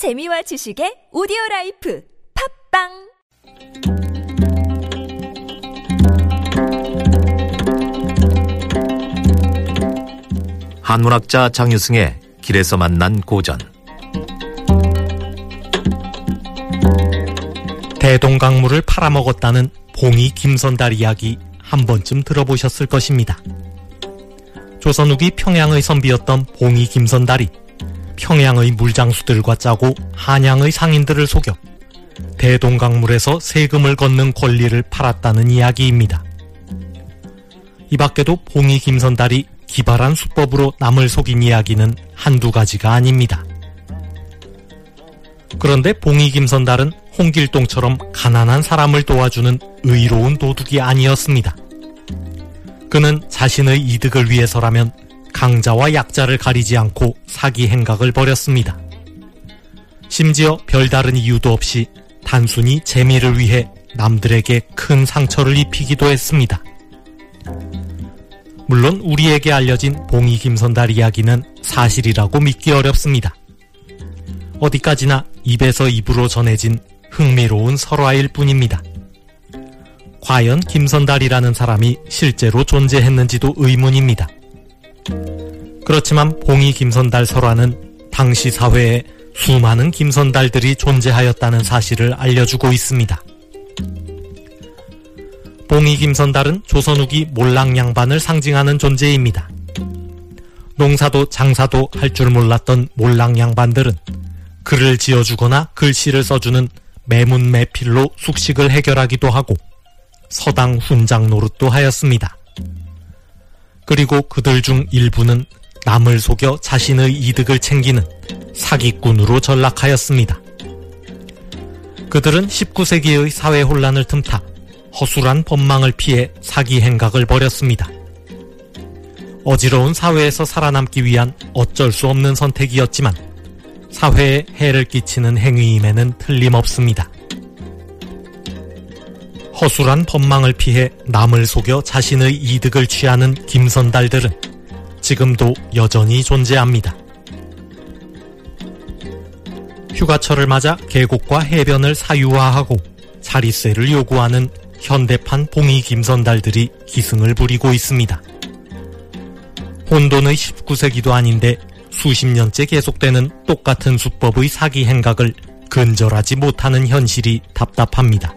재미와 지식의 오디오 life 팟빵 한문학자 장유승의 길에서 만난 고전 대동강물을 팔아먹었다는 봉이 김선달 이야기 한 번쯤 들어보셨을 것입니다. 조선 후기 평양의 선비였던 봉이 김선달이 평양의 물장수들과 짜고 한양의 상인들을 속여 대동강물에서 세금을 걷는 권리를 팔았다는 이야기입니다. 이 밖에도 봉이 김선달이 기발한 수법으로 남을 속인 이야기는 한두 가지가 아닙니다. 그런데 봉이 김선달은 홍길동처럼 가난한 사람을 도와주는 의로운 도둑이 아니었습니다. 그는 자신의 이득을 위해서라면 강자와 약자를 가리지 않고 사기 행각을 벌였습니다. 심지어 별다른 이유도 없이 단순히 재미를 위해 남들에게 큰 상처를 입히기도 했습니다. 물론 우리에게 알려진 봉이 김선달 이야기는 사실이라고 믿기 어렵습니다. 어디까지나 입에서 입으로 전해진 흥미로운 설화일 뿐입니다. 과연 김선달이라는 사람이 실제로 존재했는지도 의문입니다. 그렇지만 봉이 김선달 설화는 당시 사회에 수많은 김선달들이 존재하였다는 사실을 알려주고 있습니다. 봉이 김선달은 조선 후기 몰랑양반을 상징하는 존재입니다. 농사도 장사도 할 줄 몰랐던 몰랑양반들은 글을 지어주거나 글씨를 써주는 매문매필로 숙식을 해결하기도 하고 서당 훈장 노릇도 하였습니다. 그리고 그들 중 일부는 남을 속여 자신의 이득을 챙기는 사기꾼으로 전락하였습니다. 그들은 19세기의 사회 혼란을 틈타 허술한 법망을 피해 사기 행각을 벌였습니다. 어지러운 사회에서 살아남기 위한 어쩔 수 없는 선택이었지만 사회에 해를 끼치는 행위임에는 틀림없습니다. 허술한 법망을 피해 남을 속여 자신의 이득을 취하는 김선달들은 지금도 여전히 존재합니다. 휴가철을 맞아 계곡과 해변을 사유화하고 자리세를 요구하는 현대판 봉이 김선달들이 기승을 부리고 있습니다. 혼돈의 19세기도 아닌데 수십 년째 계속되는 똑같은 수법의 사기 행각을 근절하지 못하는 현실이 답답합니다.